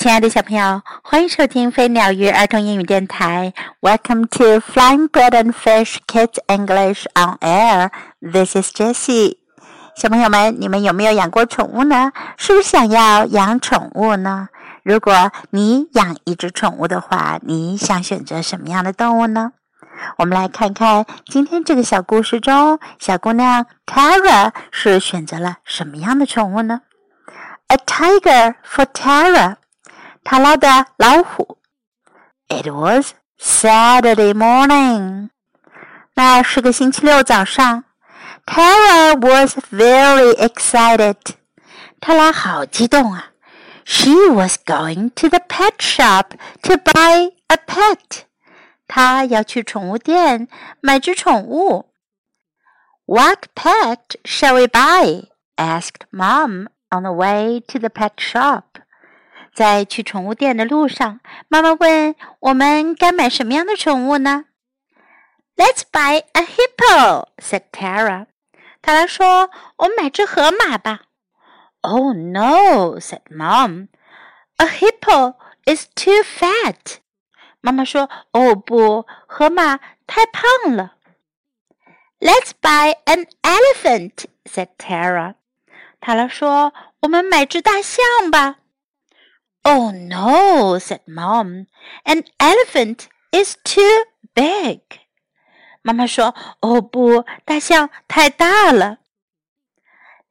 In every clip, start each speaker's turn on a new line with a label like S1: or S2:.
S1: 亲爱的小朋友，欢迎收听飞鸟鱼儿童英语电台。Welcome to Flying Bird and Fish Kids English on Air. This is Jessie. 小朋友们，你们有没有养过宠物呢？是不是想要养宠物呢？如果你养一只宠物的话，你想选择什么样的动物呢？我们来看看今天这个小故事中，小姑娘 Tara 是选择了什么样的宠物呢？A tiger for Tara. hello 的老虎。It was Saturday morning. 那是个星期六早上。Tara was very excited. 塔拉好激动啊。She was going to the pet shop to buy a pet. 她要去宠物店买只宠物。What pet shall we buy? asked Mom on the way to the pet shop. 在去宠物店的路上，妈妈问我们该买什么样的宠物呢？Let's buy a hippo," said Tara. 塔拉说：“我们买只河马吧。” Oh no," said Mom. "A hippo is too fat." 妈妈说：“哦不，河马太胖了。” Let's buy an elephant," said Tara. 塔拉说：“我们买只大象吧。” Oh no, said Mom. An elephant is too big. 妈妈说：“哦不，大象太大了。”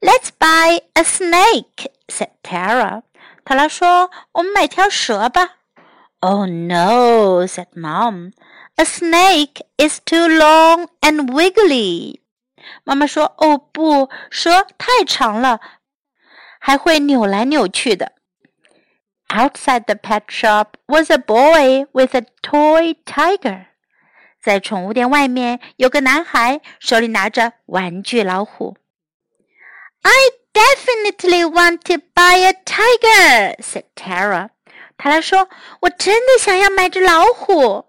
S1: Let's buy a snake, said Tara. 塔拉说：“我们买条蛇吧。” Oh no, said Mom. A snake is too long and wiggly. 妈妈说：“哦不，蛇太长了，还会扭来扭去的。” ” Outside the pet shop was a boy with a toy tiger. 在宠物店外面有个男孩，手里拿着玩具老虎。I definitely want to buy a tiger," said Tara. 塔拉说：“我真的想要买只老虎。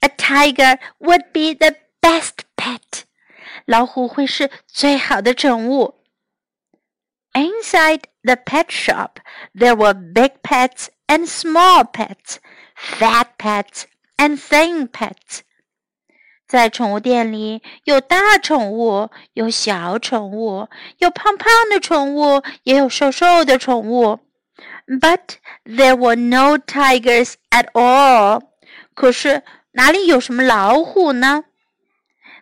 S1: A tiger would be the best pet. 老虎会是最好的宠物。” Inside the pet shop, there were big pets and small pets, fat pets and thin pets. 在宠物店里，有大宠物，有小宠物，有胖胖的宠物，也有瘦瘦的宠物。But there were no tigers at all. 可是哪里有什么老虎呢？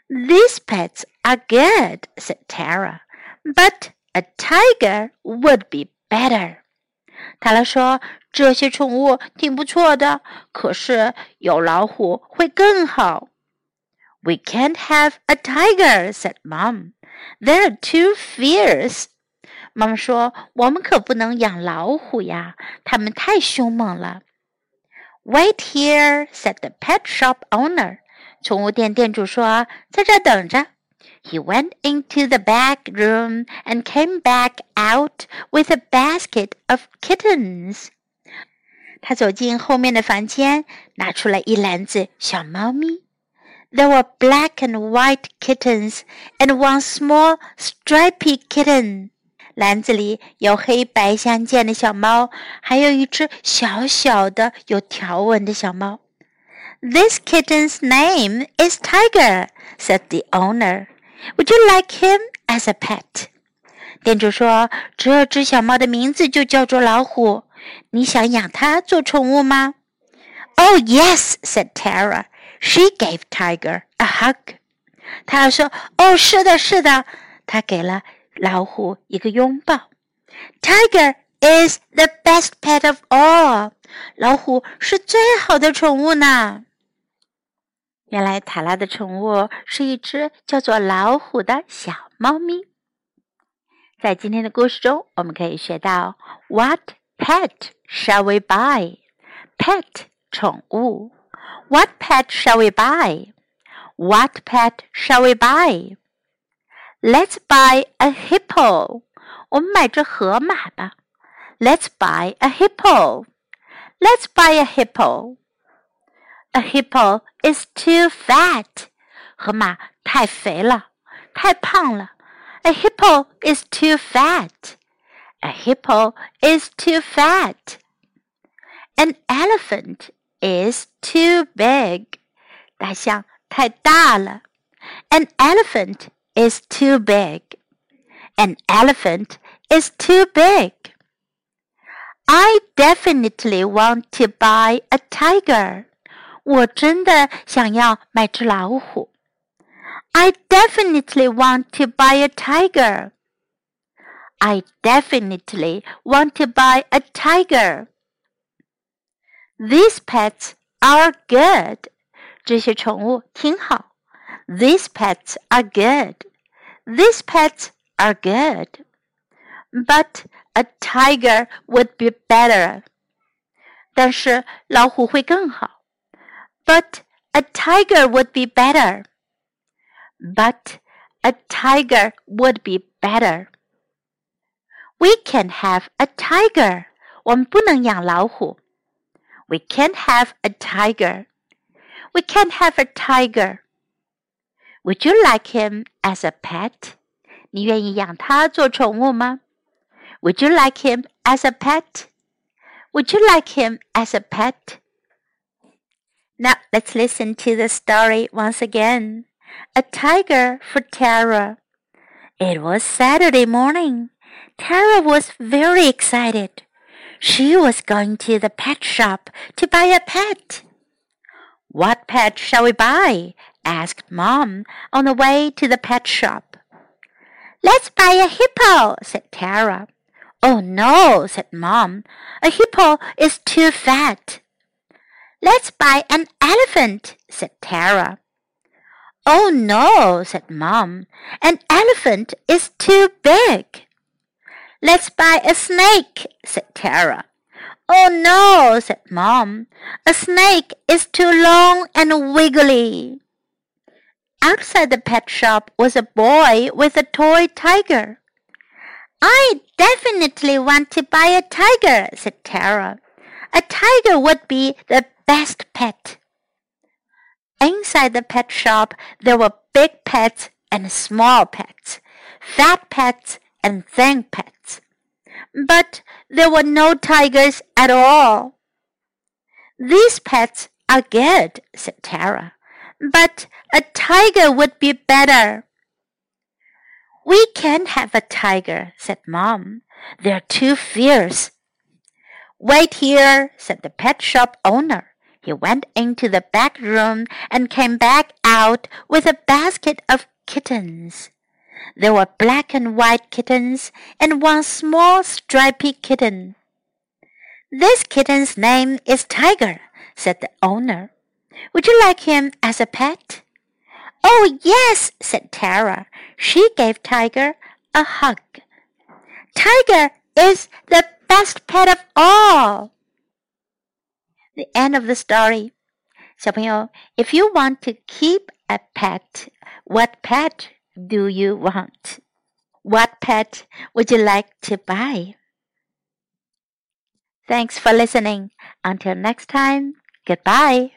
S1: These pets are good," said Tara. "But A tiger would be better. 塔拉说：“这些宠物挺不错的，可是有老虎会更好。” We can't have a tiger," said Mom. "They're too fierce." 妈妈说：“我们可不能养老虎呀，它们太凶猛了。” Wait here," said the pet shop owner. 宠物店店主说：“在这等着。” He went into the back room and came back out with a basket of kittens. 他走进后面的房间，拿出来一篮子小猫咪。There were black and white kittens and one small stripy kitten. 篮子里有黑白相间的小猫，还有一只小小的有条纹的小猫。 This kitten's name is Tiger," said the owner. Would you like him as a pet？店主说：“这只小猫的名字就叫做老虎，你想养它做宠物吗？”“Oh yes,” said Tara. She gave Tiger a hug. 她说：“哦，是的，是的。”她给了老虎一个拥抱。“Tiger is the best pet of all.” 老虎是最好的宠物呢。 原来塔拉的宠物是一只叫做老虎的小猫咪。在今天的故事中，我们可以学到 What pet shall we buy? Pet 宠物。What pet shall we buy? What pet shall we buy? Let's buy a hippo. 我们买只河马吧。Let's buy a hippo. Let's buy a hippo. A hippo is too fat. 河马太肥了，太胖了。A hippo is too fat. A hippo is too fat. An elephant is too big. 大象太大了。An elephant is too big. An elephant is too big. I definitely want to buy a tiger. 我真的想要买只老虎。I definitely want to buy a tiger. I definitely want to buy a tiger. These pets are good. 这些宠物挺好。These pets are good. These pets are good. But a tiger would be better. 但是老虎会更好。 But a tiger would be better. But a tiger would be better. We can have a tiger. 我们不能养老虎。We can't have a tiger. We can't have a tiger. Would you like him as a pet? 你愿意养他做宠物吗？Would you like him as a pet? Would you like him as a pet? Now let's listen to the story once again. A tiger for Tara. It was Saturday morning. Tara was very excited. She was going to the pet shop to buy a pet. What pet shall we buy? asked Mom on the way to the pet shop. Let's buy a hippo, said Tara. Oh no, said Mom. A hippo is too fat. Let's buy an elephant, said Tara. Oh no, said Mom. An elephant is too big. Let's buy a snake, said Tara. Oh no, said Mom. A snake is too long and wiggly. Outside the pet shop was a boy with a toy tiger. I definitely want to buy a tiger, said Tara. A tiger would be the best pet. Inside the pet shop, there were big pets and small pets, fat pets and thin pets. But there were no tigers at all. These pets are good, said Tara, but a tiger would be better. We can't have a tiger, said Mom. They're too fierce. Wait here, said the pet shop owner. He went into the back room and came back out with a basket of kittens. There were black and white kittens and one small stripy kitten. This kitten's name is Tiger, said the owner. Would you like him as a pet? Oh, yes, said Tara. She gave Tiger a hug. Tiger is the best pet of all. The end of the story. 小朋友, if you want to keep a pet, what pet do you want? What pet would you like to buy? Thanks for listening. Until next time, goodbye.